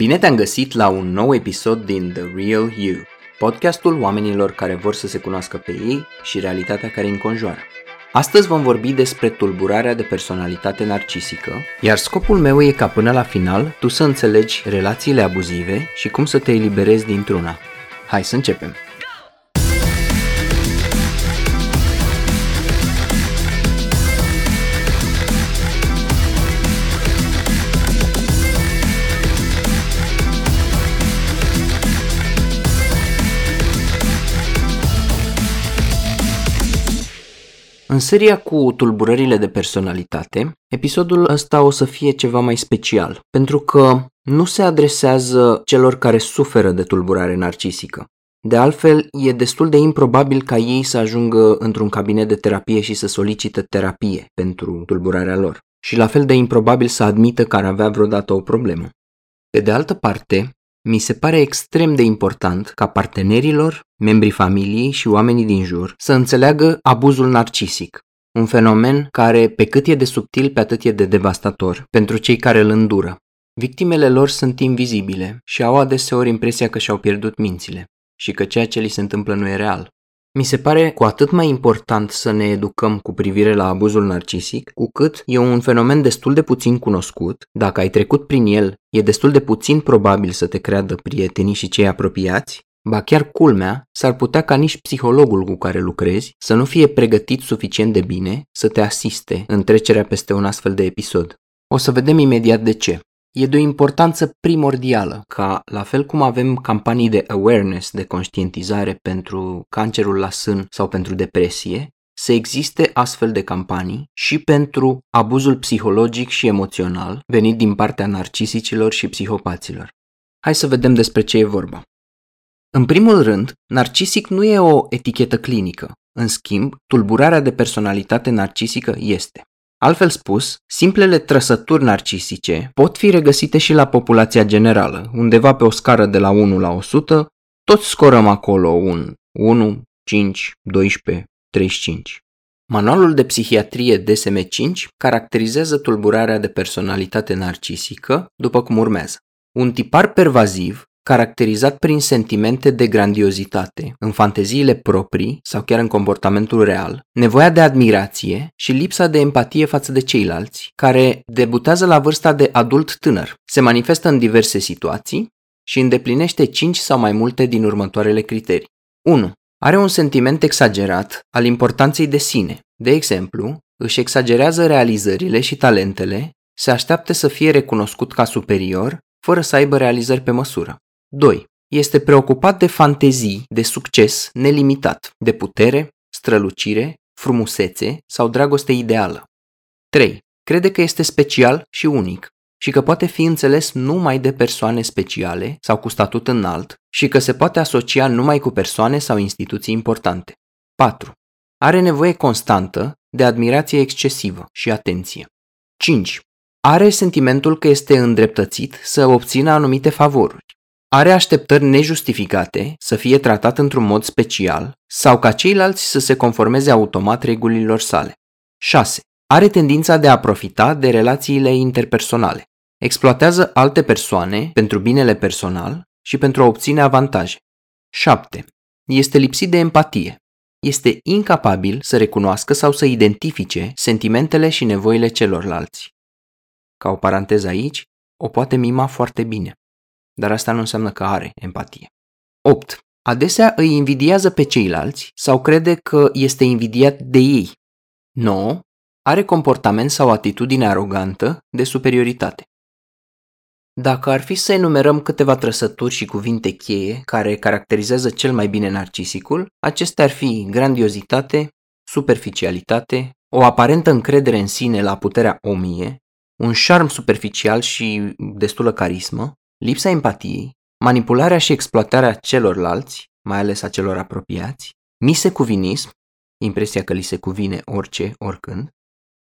Bine te-am găsit la un nou episod din The Real You, podcastul oamenilor care vor să se cunoască pe ei și realitatea care îi înconjoară. Astăzi vom vorbi despre tulburarea de personalitate narcisică, iar scopul meu e ca până la final tu să înțelegi relațiile abuzive și cum să te eliberezi dintr-una. Hai să începem! În seria cu tulburările de personalitate, episodul ăsta o să fie ceva mai special, pentru că nu se adresează celor care suferă de tulburare narcisică. De altfel, e destul de improbabil ca ei să ajungă într-un cabinet de terapie și să solicite terapie pentru tulburarea lor. Și la fel de improbabil să admită că ar avea vreodată o problemă. Pe de altă parte, mi se pare extrem de important ca partenerilor, membrii familiei și oamenii din jur să înțeleagă abuzul narcisic, un fenomen care, pe cât e de subtil, pe atât e de devastator pentru cei care îl îndură. Victimele lor sunt invizibile și au adeseori impresia că și-au pierdut mințile și că ceea ce li se întâmplă nu e real. Mi se pare cu atât mai important să ne educăm cu privire la abuzul narcisic, cu cât e un fenomen destul de puțin cunoscut, dacă ai trecut prin el, e destul de puțin probabil să te creadă prietenii și cei apropiați, ba chiar culmea, s-ar putea ca nici psihologul cu care lucrezi să nu fie pregătit suficient de bine să te asiste în trecerea peste un astfel de episod. O să vedem imediat de ce. E de o importanță primordială ca, la fel cum avem campanii de awareness, de conștientizare pentru cancerul la sân sau pentru depresie, să existe astfel de campanii și pentru abuzul psihologic și emoțional venit din partea narcisicilor și psihopaților. Hai să vedem despre ce e vorba. În primul rând, narcisic nu e o etichetă clinică. În schimb, tulburarea de personalitate narcisică este. Altfel spus, simplele trăsături narcisice pot fi regăsite și la populația generală, undeva pe o scară de la 1 la 100, toți scorăm acolo un 1, 5, 12, 35. Manualul de psihiatrie DSM-5 caracterizează tulburarea de personalitate narcisică după cum urmează. Un tipar pervaziv caracterizat prin sentimente de grandiozitate, în fanteziile proprii sau chiar în comportamentul real, nevoia de admirație și lipsa de empatie față de ceilalți, care debutează la vârsta de adult tânăr, se manifestă în diverse situații și îndeplinește 5 sau mai multe din următoarele criterii. 1. Are un sentiment exagerat al importanței de sine. De exemplu, își exagerează realizările și talentele, se așteaptă să fie recunoscut ca superior, fără să aibă realizări pe măsură. 2. Este preocupat de fantezii, de succes nelimitat, de putere, strălucire, frumusețe sau dragoste ideală. 3. Crede că este special și unic și că poate fi înțeles numai de persoane speciale sau cu statut înalt și că se poate asocia numai cu persoane sau instituții importante. 4. Are nevoie constantă de admirație excesivă și atenție. 5. Are sentimentul că este îndreptățit să obțină anumite favoruri are așteptări nejustificate să fie tratat într-un mod special sau ca ceilalți să se conformeze automat regulilor sale. 6. Are tendința de a profita de relațiile interpersonale. Exploatează alte persoane pentru binele personal și pentru a obține avantaje. 7. Este lipsit de empatie. Este incapabil să recunoască sau să identifice sentimentele și nevoile celorlalți. Ca o paranteză aici, o poate mima foarte bine dar asta nu înseamnă că are empatie. 8. Adesea îi invidiază pe ceilalți sau crede că este invidiat de ei. 9. Are comportament sau atitudine arogantă de superioritate. Dacă ar fi să enumerăm câteva trăsături și cuvinte cheie care caracterizează cel mai bine narcisicul, acestea ar fi grandiozitate, superficialitate, o aparentă încredere în sine la puterea o mie, un șarm superficial și destulă carismă, lipsa empatiei, manipularea și exploatarea celorlalți, mai ales a celor apropiați, misecuvinism, impresia că li se cuvine orice, oricând,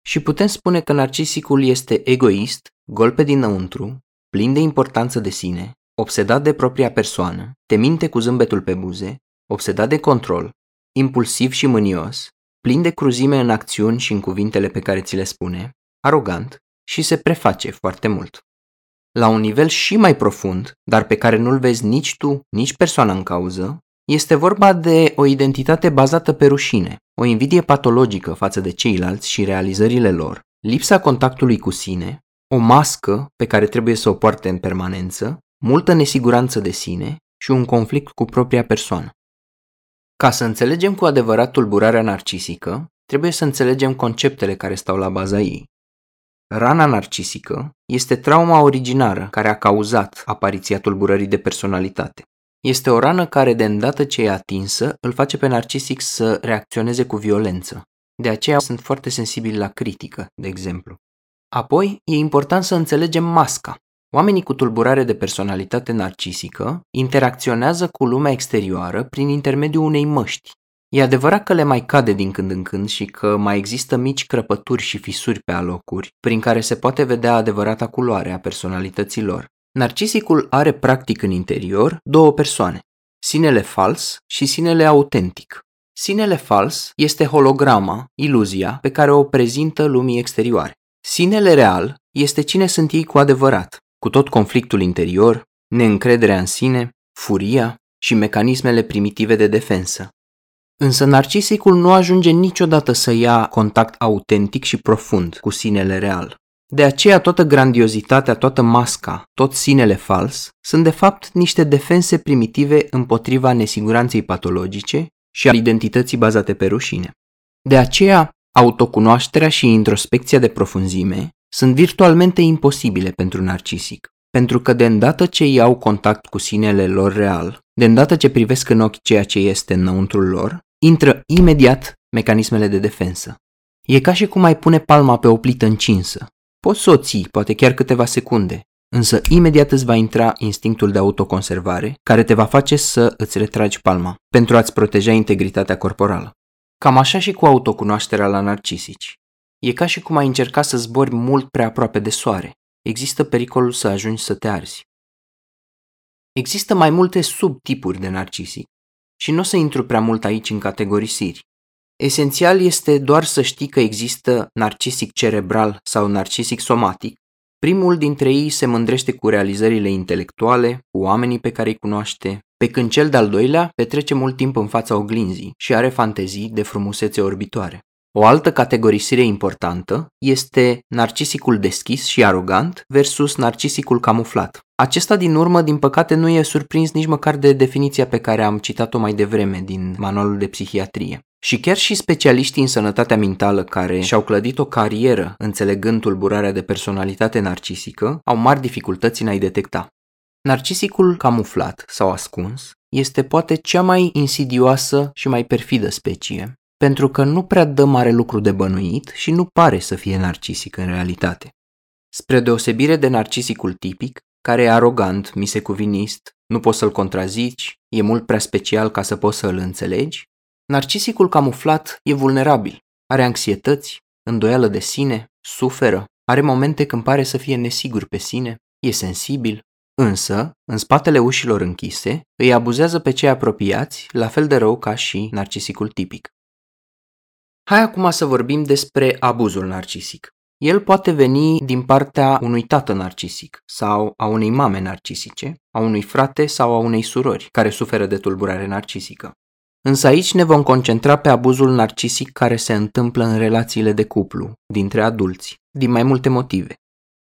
și putem spune că narcisicul este egoist, gol pe dinăuntru, plin de importanță de sine, obsedat de propria persoană, te minte cu zâmbetul pe buze, obsedat de control, impulsiv și mânios, plin de cruzime în acțiuni și în cuvintele pe care ți le spune, arogant și se preface foarte mult. La un nivel și mai profund, dar pe care nu-l vezi nici tu, nici persoana în cauză, este vorba de o identitate bazată pe rușine, o invidie patologică față de ceilalți și realizările lor, lipsa contactului cu sine, o mască pe care trebuie să o poarte în permanență, multă nesiguranță de sine și un conflict cu propria persoană. Ca să înțelegem cu adevărat tulburarea narcisică, trebuie să înțelegem conceptele care stau la baza ei. Rana narcisică este trauma originară care a cauzat apariția tulburării de personalitate. Este o rană care, de îndată ce e atinsă, îl face pe narcisic să reacționeze cu violență. De aceea sunt foarte sensibili la critică, de exemplu. Apoi, e important să înțelegem masca. Oamenii cu tulburare de personalitate narcisică interacționează cu lumea exterioară prin intermediul unei măști. E adevărat că le mai cade din când în când și că mai există mici crăpături și fisuri pe alocuri, prin care se poate vedea adevărata culoare a personalității lor. Narcisicul are practic în interior două persoane, sinele fals și sinele autentic. Sinele fals este holograma, iluzia, pe care o prezintă lumii exterioare. Sinele real este cine sunt ei cu adevărat, cu tot conflictul interior, neîncrederea în sine, furia și mecanismele primitive de defensă. Însă narcisicul nu ajunge niciodată să ia contact autentic și profund cu sinele real. De aceea toată grandiozitatea, toată masca, tot sinele fals sunt de fapt niște defense primitive împotriva nesiguranței patologice și a identității bazate pe rușine. De aceea, autocunoașterea și introspecția de profunzime sunt virtualmente imposibile pentru narcisic, pentru că de îndată ce iau contact cu sinele lor real, de îndată ce privesc în ochi ceea ce este înăuntrul lor, intră imediat mecanismele de defensă. E ca și cum ai pune palma pe o plită încinsă. Poți să o ții, poate chiar câteva secunde, însă imediat îți va intra instinctul de autoconservare, care te va face să îți retragi palma, pentru a-ți proteja integritatea corporală. Cam așa și cu autocunoașterea la narcisici. E ca și cum ai încerca să zbori mult prea aproape de soare. Există pericolul să ajungi să te arzi. Există mai multe subtipuri de narcisic și nu o să intru prea mult aici în categorisiri. Esențial este doar să știi că există narcisic cerebral sau narcisic somatic. Primul dintre ei se mândrește cu realizările intelectuale, cu oamenii pe care îi cunoaște, pe când cel de-al doilea petrece mult timp în fața oglinzii și are fantezii de frumusețe orbitoare. O altă categorisire importantă este narcisicul deschis și arogant versus narcisicul camuflat. Acesta din urmă, din păcate, nu e surprins nici măcar de definiția pe care am citat-o mai devreme din manualul de psihiatrie. Și chiar și specialiștii în sănătatea mentală care și-au clădit o carieră înțelegând tulburarea de personalitate narcisică au mari dificultăți în a-i detecta. Narcisicul camuflat sau ascuns este poate cea mai insidioasă și mai perfidă specie, pentru că nu prea dă mare lucru de bănuit și nu pare să fie narcisic în realitate. Spre deosebire de narcisicul tipic, care e arogant, misecuvinist, nu poți să-l contrazici, e mult prea special ca să poți să îl înțelegi, narcisicul camuflat e vulnerabil, are anxietăți, îndoială de sine, suferă, are momente când pare să fie nesigur pe sine, e sensibil, însă, în spatele ușilor închise, îi abuzează pe cei apropiați la fel de rău ca și narcisicul tipic. Hai acum să vorbim despre abuzul narcisic. El poate veni din partea unui tată narcisic sau a unei mame narcisice, a unui frate sau a unei surori care suferă de tulburare narcisică. Însă aici ne vom concentra pe abuzul narcisic care se întâmplă în relațiile de cuplu, dintre adulți, din mai multe motive.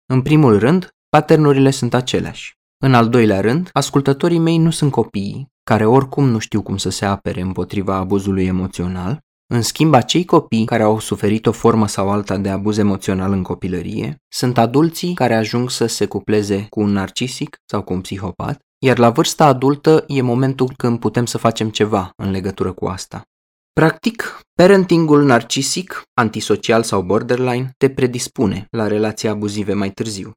În primul rând, paternurile sunt aceleași. În al doilea rând, ascultătorii mei nu sunt copiii, care oricum nu știu cum să se apere împotriva abuzului emoțional, în schimb, acei copii care au suferit o formă sau alta de abuz emoțional în copilărie sunt adulții care ajung să se cupleze cu un narcisic sau cu un psihopat, iar la vârsta adultă e momentul când putem să facem ceva în legătură cu asta. Practic, parentingul narcisic, antisocial sau borderline te predispune la relații abuzive mai târziu.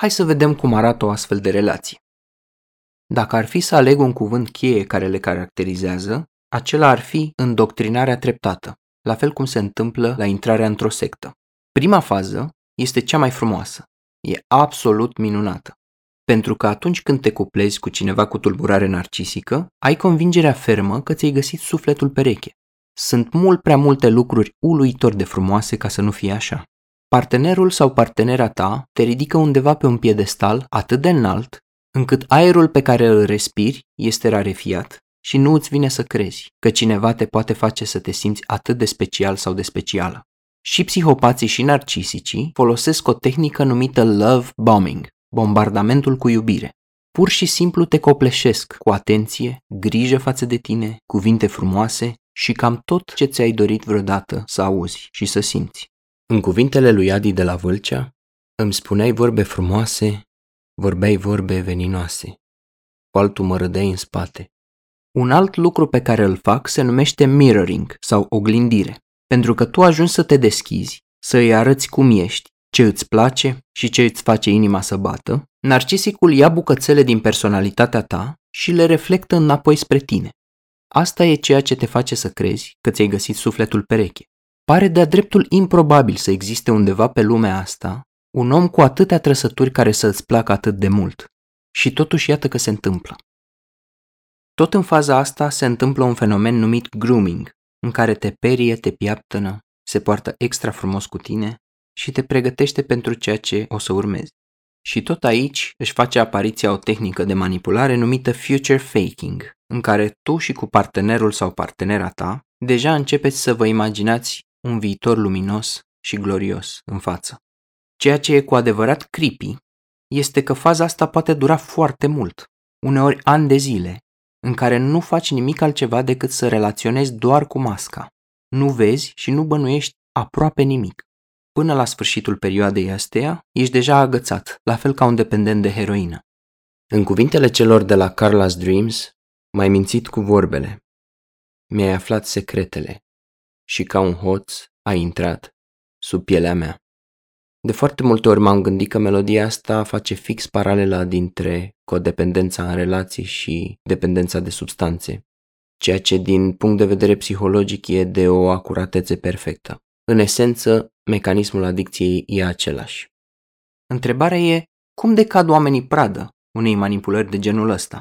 Hai să vedem cum arată o astfel de relație. Dacă ar fi să aleg un cuvânt cheie care le caracterizează, acela ar fi îndoctrinarea treptată, la fel cum se întâmplă la intrarea într-o sectă. Prima fază este cea mai frumoasă. E absolut minunată. Pentru că atunci când te cuplezi cu cineva cu tulburare narcisică, ai convingerea fermă că ți-ai găsit sufletul pereche. Sunt mult prea multe lucruri uluitor de frumoase ca să nu fie așa. Partenerul sau partenera ta te ridică undeva pe un piedestal atât de înalt încât aerul pe care îl respiri este rarefiat și nu îți vine să crezi că cineva te poate face să te simți atât de special sau de specială. Și psihopații și narcisicii folosesc o tehnică numită love bombing, bombardamentul cu iubire. Pur și simplu te copleșesc cu atenție, grijă față de tine, cuvinte frumoase și cam tot ce ți-ai dorit vreodată să auzi și să simți. În cuvintele lui Adi de la Vâlcea, îmi spuneai vorbe frumoase, vorbeai vorbe veninoase. Cu altul mă râdeai în spate. Un alt lucru pe care îl fac se numește mirroring sau oglindire, pentru că tu ajungi să te deschizi, să îi arăți cum ești, ce îți place și ce îți face inima să bată, narcisicul ia bucățele din personalitatea ta și le reflectă înapoi spre tine. Asta e ceea ce te face să crezi că ți-ai găsit sufletul pereche. Pare de-a dreptul improbabil să existe undeva pe lumea asta un om cu atâtea trăsături care să îți placă atât de mult. Și totuși iată că se întâmplă. Tot în faza asta se întâmplă un fenomen numit grooming, în care te perie, te piaptănă, se poartă extra frumos cu tine și te pregătește pentru ceea ce o să urmezi. Și tot aici își face apariția o tehnică de manipulare numită future faking, în care tu și cu partenerul sau partenera ta deja începeți să vă imaginați un viitor luminos și glorios în față. Ceea ce e cu adevărat creepy este că faza asta poate dura foarte mult, uneori ani de zile, în care nu faci nimic altceva decât să relaționezi doar cu masca. Nu vezi și nu bănuiești aproape nimic. Până la sfârșitul perioadei astea, ești deja agățat, la fel ca un dependent de heroină. În cuvintele celor de la Carla's Dreams, m-ai mințit cu vorbele. Mi-ai aflat secretele și ca un hoț ai intrat sub pielea mea. De foarte multe ori m-am gândit că melodia asta face fix paralela dintre codependența în relații și dependența de substanțe, ceea ce din punct de vedere psihologic e de o acuratețe perfectă. În esență, mecanismul adicției e același. Întrebarea e, cum decad oamenii pradă unei manipulări de genul ăsta?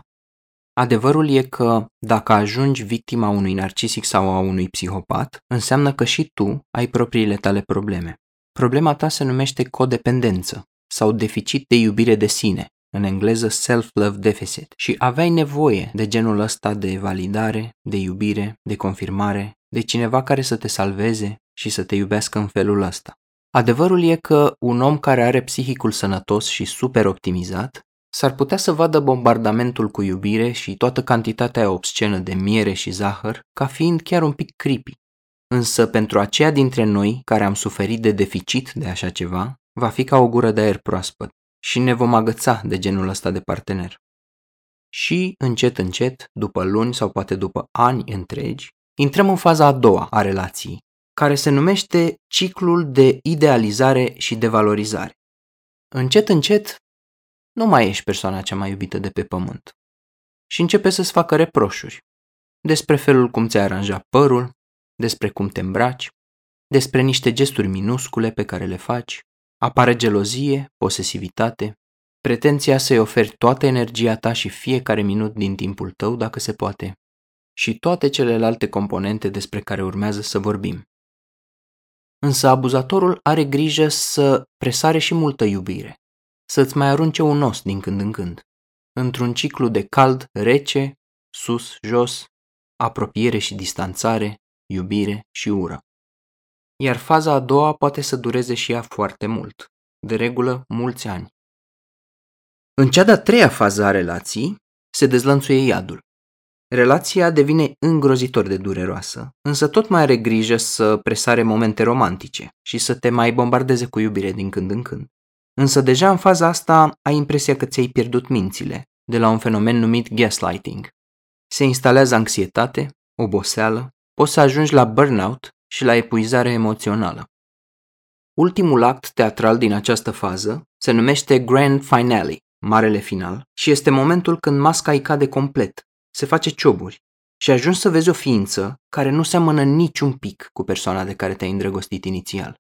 Adevărul e că dacă ajungi victima unui narcisic sau a unui psihopat, înseamnă că și tu ai propriile tale probleme. Problema ta se numește codependență sau deficit de iubire de sine, în engleză self-love deficit, și aveai nevoie de genul ăsta de validare, de iubire, de confirmare, de cineva care să te salveze și să te iubească în felul ăsta. Adevărul e că un om care are psihicul sănătos și super optimizat s-ar putea să vadă bombardamentul cu iubire și toată cantitatea obscenă de miere și zahăr ca fiind chiar un pic creepy. Însă pentru aceia dintre noi care am suferit de deficit de așa ceva, va fi ca o gură de aer proaspăt și ne vom agăța de genul ăsta de partener. Și, încet, încet, după luni sau poate după ani întregi, intrăm în faza a doua a relației, care se numește ciclul de idealizare și de valorizare. Încet, încet, nu mai ești persoana cea mai iubită de pe pământ. Și începe să-ți facă reproșuri despre felul cum ți-ai aranjat părul, despre cum te îmbraci, despre niște gesturi minuscule pe care le faci, apare gelozie, posesivitate, pretenția să-i oferi toată energia ta și fiecare minut din timpul tău, dacă se poate, și toate celelalte componente despre care urmează să vorbim. Însă abuzatorul are grijă să presare și multă iubire, să-ți mai arunce un os din când în când, într-un ciclu de cald, rece, sus, jos, apropiere și distanțare, iubire și ură. Iar faza a doua poate să dureze și ea foarte mult, de regulă mulți ani. În cea de-a treia fază a relației se dezlănțuie iadul. Relația devine îngrozitor de dureroasă, însă tot mai are grijă să presare momente romantice și să te mai bombardeze cu iubire din când în când. Însă deja în faza asta ai impresia că ți-ai pierdut mințile, de la un fenomen numit gaslighting. Se instalează anxietate, oboseală, poți să ajungi la burnout și la epuizare emoțională. Ultimul act teatral din această fază se numește Grand Finale, marele final, și este momentul când masca îi cade complet, se face cioburi și ajungi să vezi o ființă care nu seamănă niciun pic cu persoana de care te-ai îndrăgostit inițial.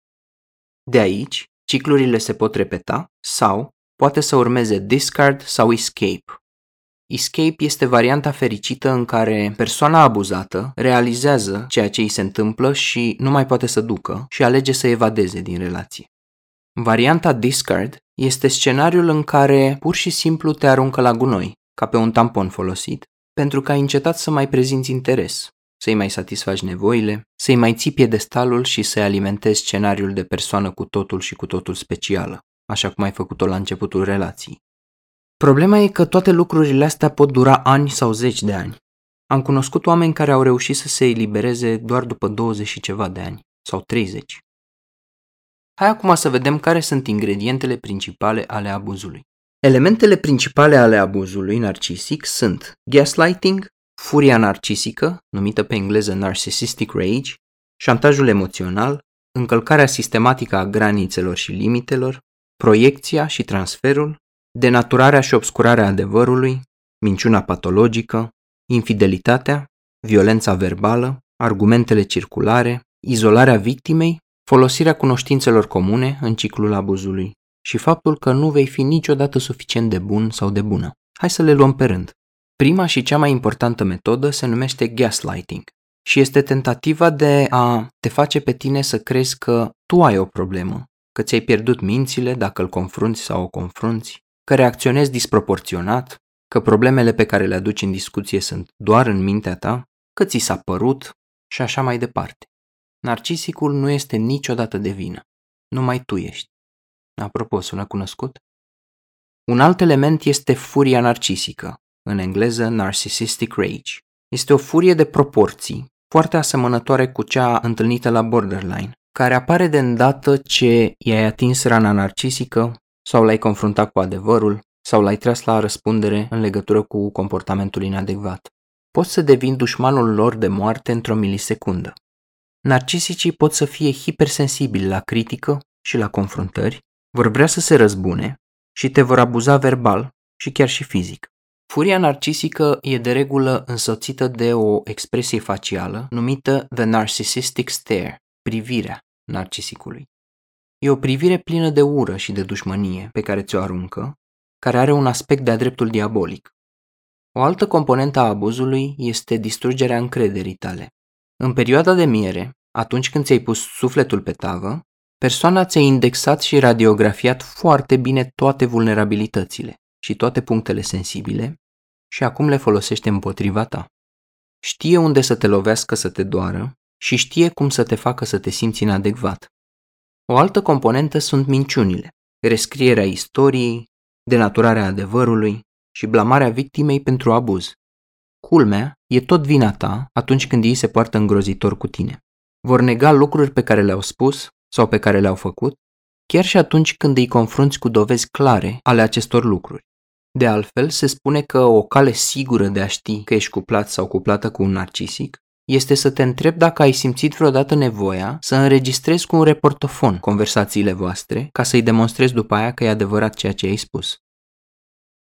De aici, ciclurile se pot repeta sau poate să urmeze discard sau escape, Escape este varianta fericită în care persoana abuzată realizează ceea ce îi se întâmplă și nu mai poate să ducă și alege să evadeze din relație. Varianta discard este scenariul în care pur și simplu te aruncă la gunoi, ca pe un tampon folosit, pentru că ai încetat să mai prezinți interes, să-i mai satisfaci nevoile, să-i mai ții piedestalul și să-i alimentezi scenariul de persoană cu totul și cu totul specială, așa cum ai făcut-o la începutul relației. Problema e că toate lucrurile astea pot dura ani sau zeci de ani. Am cunoscut oameni care au reușit să se elibereze doar după 20 și ceva de ani, sau 30. Hai acum să vedem care sunt ingredientele principale ale abuzului. Elementele principale ale abuzului narcisic sunt gaslighting, furia narcisică, numită pe engleză narcissistic rage, șantajul emoțional, încălcarea sistematică a granițelor și limitelor, proiecția și transferul, denaturarea și obscurarea adevărului, minciuna patologică, infidelitatea, violența verbală, argumentele circulare, izolarea victimei, folosirea cunoștințelor comune în ciclul abuzului și faptul că nu vei fi niciodată suficient de bun sau de bună. Hai să le luăm pe rând. Prima și cea mai importantă metodă se numește gaslighting și este tentativa de a te face pe tine să crezi că tu ai o problemă, că ți-ai pierdut mințile dacă îl confrunți sau o confrunți, că reacționezi disproporționat, că problemele pe care le aduci în discuție sunt doar în mintea ta, că ți s-a părut și așa mai departe. Narcisicul nu este niciodată de vină. Numai tu ești. Apropo, sună cunoscut? Un alt element este furia narcisică, în engleză narcissistic rage. Este o furie de proporții, foarte asemănătoare cu cea întâlnită la borderline, care apare de îndată ce i-ai atins rana narcisică sau l-ai confruntat cu adevărul sau l-ai tras la răspundere în legătură cu comportamentul inadecvat. Poți să devin dușmanul lor de moarte într-o milisecundă. Narcisicii pot să fie hipersensibili la critică și la confruntări, vor vrea să se răzbune și te vor abuza verbal și chiar și fizic. Furia narcisică e de regulă însoțită de o expresie facială numită the narcissistic stare, privirea narcisicului. E o privire plină de ură și de dușmănie pe care ți-o aruncă, care are un aspect de-a dreptul diabolic. O altă componentă a abuzului este distrugerea încrederii tale. În perioada de miere, atunci când ți-ai pus sufletul pe tavă, persoana ți-a indexat și radiografiat foarte bine toate vulnerabilitățile și toate punctele sensibile și acum le folosește împotriva ta. Știe unde să te lovească să te doară și știe cum să te facă să te simți inadecvat. O altă componentă sunt minciunile, rescrierea istoriei, denaturarea adevărului și blamarea victimei pentru abuz. Culmea e tot vina ta atunci când ei se poartă îngrozitor cu tine. Vor nega lucruri pe care le-au spus sau pe care le-au făcut, chiar și atunci când îi confrunți cu dovezi clare ale acestor lucruri. De altfel, se spune că o cale sigură de a ști că ești cuplat sau cuplată cu un narcisic este să te întrebi dacă ai simțit vreodată nevoia să înregistrezi cu un reportofon conversațiile voastre ca să-i demonstrezi după aia că e adevărat ceea ce ai spus.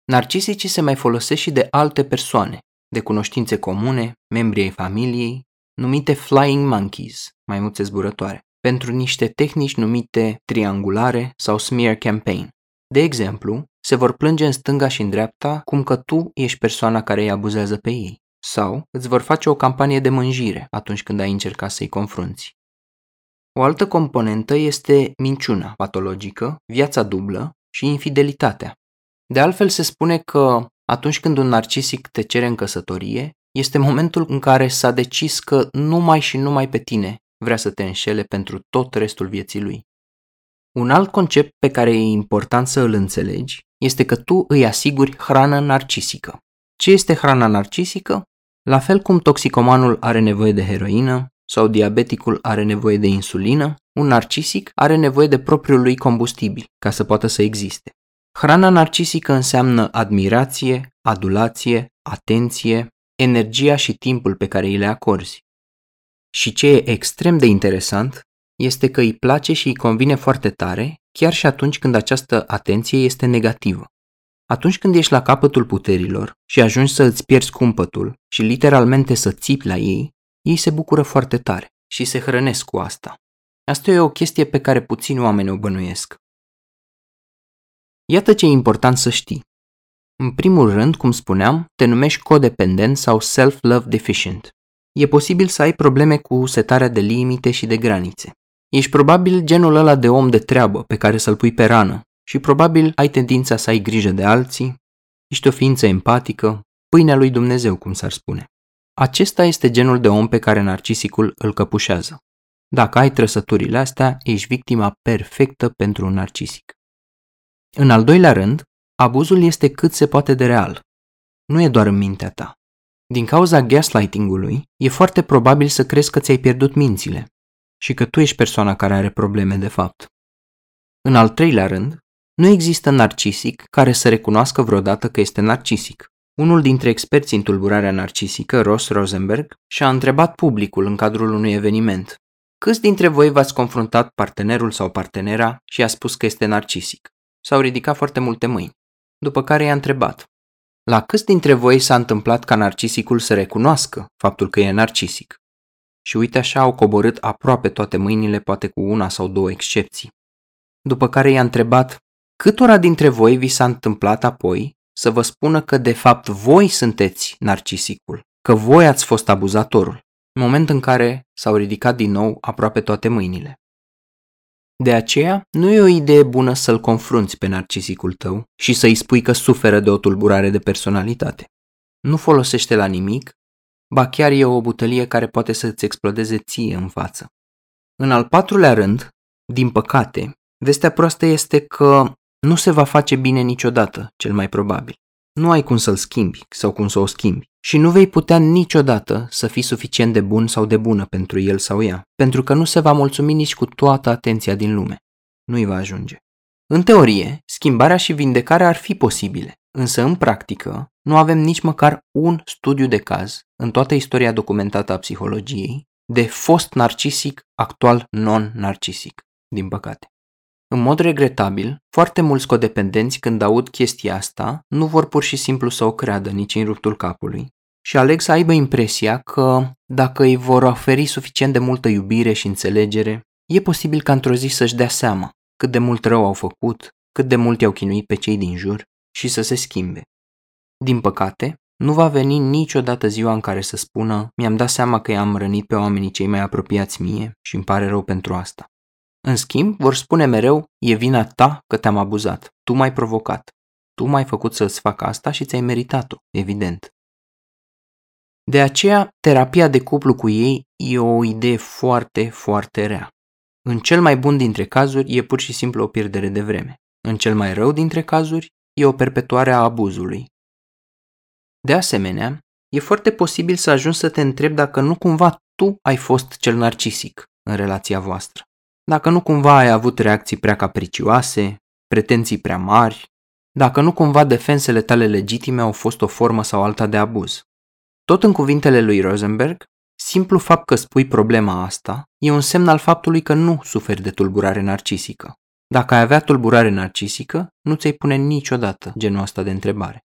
Narcisicii se mai folosesc și de alte persoane, de cunoștințe comune, membri ai familiei, numite flying monkeys, maimuțe zburătoare, pentru niște tehnici numite triangulare sau smear campaign. De exemplu, se vor plânge în stânga și în dreapta cum că tu ești persoana care îi abuzează pe ei. Sau îți vor face o campanie de mânjire atunci când ai încercat să-i confrunți. O altă componentă este minciuna patologică, viața dublă și infidelitatea. De altfel se spune că atunci când un narcisic te cere în căsătorie, este momentul în care s-a decis că numai și numai pe tine vrea să te înșele pentru tot restul vieții lui. Un alt concept pe care e important să îl înțelegi este că tu îi asiguri hrană narcisică. Ce este hrana narcisică? La fel cum toxicomanul are nevoie de heroină sau diabeticul are nevoie de insulină, un narcisic are nevoie de propriul lui combustibil ca să poată să existe. Hrana narcisică înseamnă admirație, adulație, atenție, energia și timpul pe care îi le acorzi. Și ce e extrem de interesant este că îi place și îi convine foarte tare, chiar și atunci când această atenție este negativă. Atunci când ești la capătul puterilor și ajungi să îți pierzi cumpătul și literalmente să țipi la ei, ei se bucură foarte tare și se hrănesc cu asta. Asta e o chestie pe care puțini oameni o bănuiesc. Iată ce e important să știi. În primul rând, cum spuneam, te numești codependent sau self-love deficient. E posibil să ai probleme cu setarea de limite și de granițe. Ești probabil genul ăla de om de treabă pe care să-l pui pe rană și probabil ai tendința să ai grijă de alții, ești o ființă empatică, pâinea lui Dumnezeu, cum s-ar spune. Acesta este genul de om pe care narcisicul îl căpușează. Dacă ai trăsăturile astea, ești victima perfectă pentru un narcisic. În al doilea rând, abuzul este cât se poate de real. Nu e doar în mintea ta. Din cauza gaslighting-ului, e foarte probabil să crezi că ți-ai pierdut mințile și că tu ești persoana care are probleme de fapt. În al treilea rând, nu există narcisic care să recunoască vreodată că este narcisic. Unul dintre experții în tulburarea narcisică, Ross Rosenberg, și-a întrebat publicul în cadrul unui eveniment. Câți dintre voi v-ați confruntat partenerul sau partenera și a spus că este narcisic? S-au ridicat foarte multe mâini. După care i-a întrebat. La câți dintre voi s-a întâmplat ca narcisicul să recunoască faptul că e narcisic? Și uite așa au coborât aproape toate mâinile, poate cu una sau două excepții. După care i-a întrebat, câtora dintre voi vi s-a întâmplat apoi să vă spună că de fapt voi sunteți narcisicul, că voi ați fost abuzatorul, în moment în care s-au ridicat din nou aproape toate mâinile. De aceea, nu e o idee bună să-l confrunți pe narcisicul tău și să-i spui că suferă de o tulburare de personalitate. Nu folosește la nimic, ba chiar e o butălie care poate să-ți explodeze ție în față. În al patrulea rând, din păcate, vestea proastă este că nu se va face bine niciodată, cel mai probabil. Nu ai cum să-l schimbi sau cum să o schimbi și nu vei putea niciodată să fii suficient de bun sau de bună pentru el sau ea, pentru că nu se va mulțumi nici cu toată atenția din lume. Nu-i va ajunge. În teorie, schimbarea și vindecarea ar fi posibile, însă în practică nu avem nici măcar un studiu de caz în toată istoria documentată a psihologiei de fost narcisic, actual non-narcisic, din păcate. În mod regretabil, foarte mulți codependenți când aud chestia asta nu vor pur și simplu să o creadă nici în ruptul capului și aleg să aibă impresia că dacă îi vor oferi suficient de multă iubire și înțelegere, e posibil ca într-o zi să-și dea seama cât de mult rău au făcut, cât de mult i-au chinuit pe cei din jur și să se schimbe. Din păcate, nu va veni niciodată ziua în care să spună mi-am dat seama că i-am rănit pe oamenii cei mai apropiați mie și îmi pare rău pentru asta. În schimb, vor spune mereu, e vina ta că te-am abuzat, tu m-ai provocat, tu m-ai făcut să-ți fac asta și ți-ai meritat-o, evident. De aceea, terapia de cuplu cu ei e o idee foarte, foarte rea. În cel mai bun dintre cazuri e pur și simplu o pierdere de vreme. În cel mai rău dintre cazuri e o perpetuare a abuzului. De asemenea, e foarte posibil să ajungi să te întrebi dacă nu cumva tu ai fost cel narcisic în relația voastră dacă nu cumva ai avut reacții prea capricioase, pretenții prea mari, dacă nu cumva defensele tale legitime au fost o formă sau alta de abuz. Tot în cuvintele lui Rosenberg, simplu fapt că spui problema asta e un semn al faptului că nu suferi de tulburare narcisică. Dacă ai avea tulburare narcisică, nu ți-ai pune niciodată genul ăsta de întrebare.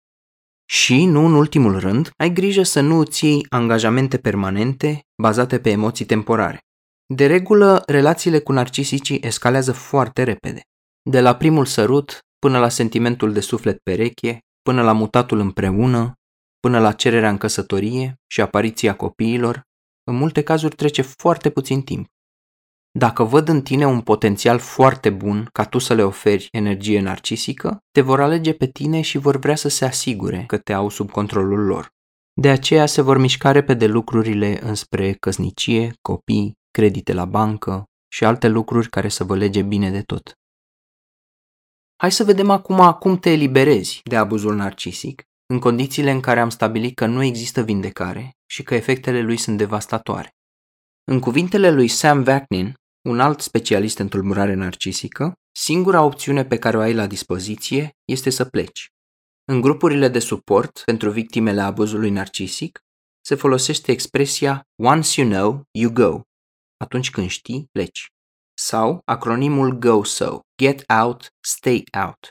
Și, nu în ultimul rând, ai grijă să nu îți iei angajamente permanente bazate pe emoții temporare. De regulă, relațiile cu narcisicii escalează foarte repede. De la primul sărut, până la sentimentul de suflet pereche, până la mutatul împreună, până la cererea în căsătorie și apariția copiilor, în multe cazuri trece foarte puțin timp. Dacă văd în tine un potențial foarte bun ca tu să le oferi energie narcisică, te vor alege pe tine și vor vrea să se asigure că te au sub controlul lor. De aceea se vor mișca repede lucrurile înspre căsnicie, copii, credite la bancă și alte lucruri care să vă lege bine de tot. Hai să vedem acum cum te eliberezi de abuzul narcisic, în condițiile în care am stabilit că nu există vindecare și că efectele lui sunt devastatoare. În cuvintele lui Sam Vaknin, un alt specialist în tulburare narcisică, singura opțiune pe care o ai la dispoziție este să pleci. În grupurile de suport pentru victimele abuzului narcisic se folosește expresia Once you know, you go, atunci când știi, pleci. Sau acronimul GO-SO, Get Out, Stay Out.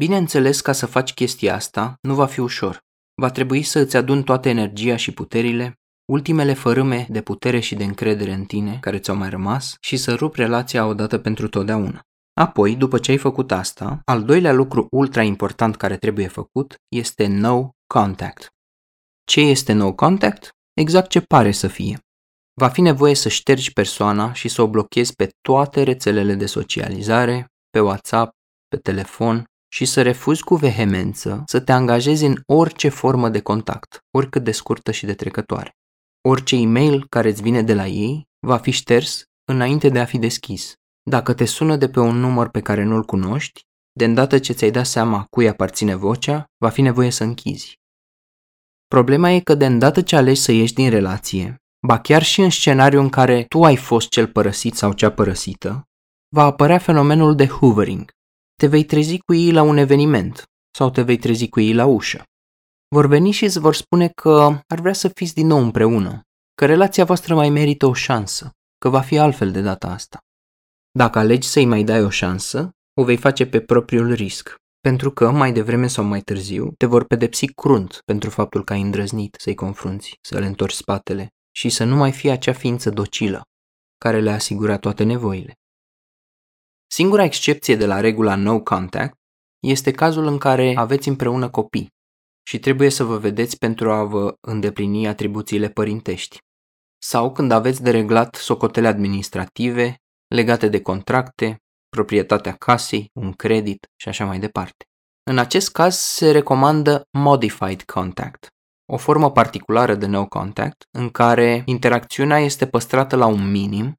Bineînțeles, ca să faci chestia asta, nu va fi ușor. Va trebui să îți adun toată energia și puterile, ultimele fărâme de putere și de încredere în tine care ți-au mai rămas și să rupi relația odată pentru totdeauna. Apoi, după ce ai făcut asta, al doilea lucru ultra important care trebuie făcut este no contact. Ce este no contact? Exact ce pare să fie. Va fi nevoie să ștergi persoana și să o blochezi pe toate rețelele de socializare, pe WhatsApp, pe telefon și să refuzi cu vehemență să te angajezi în orice formă de contact, oricât de scurtă și de trecătoare. Orice e-mail care îți vine de la ei va fi șters înainte de a fi deschis. Dacă te sună de pe un număr pe care nu-l cunoști, de îndată ce ți-ai dat seama cui aparține vocea, va fi nevoie să închizi. Problema e că de îndată ce alegi să ieși din relație, ba chiar și în scenariu în care tu ai fost cel părăsit sau cea părăsită, va apărea fenomenul de hoovering. Te vei trezi cu ei la un eveniment sau te vei trezi cu ei la ușă. Vor veni și îți vor spune că ar vrea să fiți din nou împreună, că relația voastră mai merită o șansă, că va fi altfel de data asta. Dacă alegi să-i mai dai o șansă, o vei face pe propriul risc, pentru că, mai devreme sau mai târziu, te vor pedepsi crunt pentru faptul că ai îndrăznit să-i confrunți, să le întorci spatele și să nu mai fie acea ființă docilă care le asigura toate nevoile. Singura excepție de la regula no contact este cazul în care aveți împreună copii și trebuie să vă vedeți pentru a vă îndeplini atribuțiile părintești. Sau când aveți de reglat socotele administrative legate de contracte, proprietatea casei, un credit și așa mai departe. În acest caz se recomandă modified contact, o formă particulară de no contact în care interacțiunea este păstrată la un minim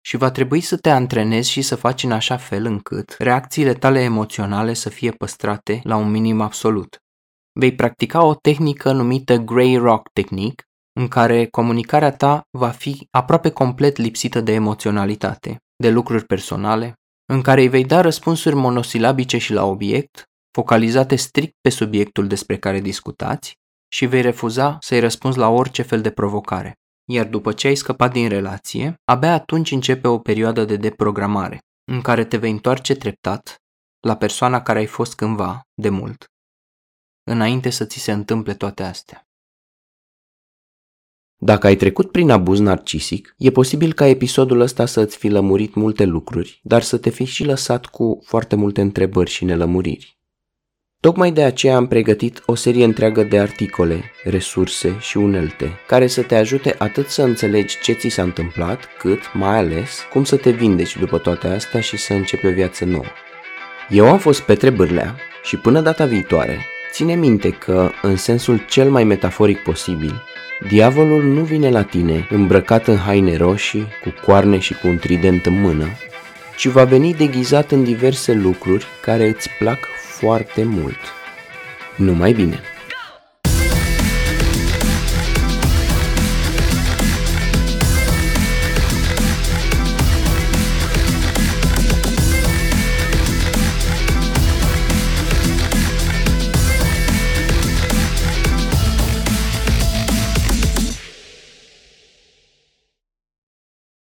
și va trebui să te antrenezi și să faci în așa fel încât reacțiile tale emoționale să fie păstrate la un minim absolut. Vei practica o tehnică numită Grey Rock Technique, în care comunicarea ta va fi aproape complet lipsită de emoționalitate, de lucruri personale, în care îi vei da răspunsuri monosilabice și la obiect, focalizate strict pe subiectul despre care discutați și vei refuza să-i răspunzi la orice fel de provocare. Iar după ce ai scăpat din relație, abia atunci începe o perioadă de deprogramare, în care te vei întoarce treptat la persoana care ai fost cândva, de mult, înainte să ți se întâmple toate astea. Dacă ai trecut prin abuz narcisic, e posibil ca episodul ăsta să îți fi lămurit multe lucruri, dar să te fi și lăsat cu foarte multe întrebări și nelămuriri. Tocmai de aceea am pregătit o serie întreagă de articole, resurse și unelte, care să te ajute atât să înțelegi ce ți s-a întâmplat, cât, mai ales, cum să te vindeci după toate astea și să începi o viață nouă. Eu am fost Petre Bârlea și până data viitoare, ține minte că, în sensul cel mai metaforic posibil, Diavolul nu vine la tine îmbrăcat în haine roșii, cu coarne și cu un trident în mână, ci va veni deghizat în diverse lucruri care îți plac foarte mult. Numai bine!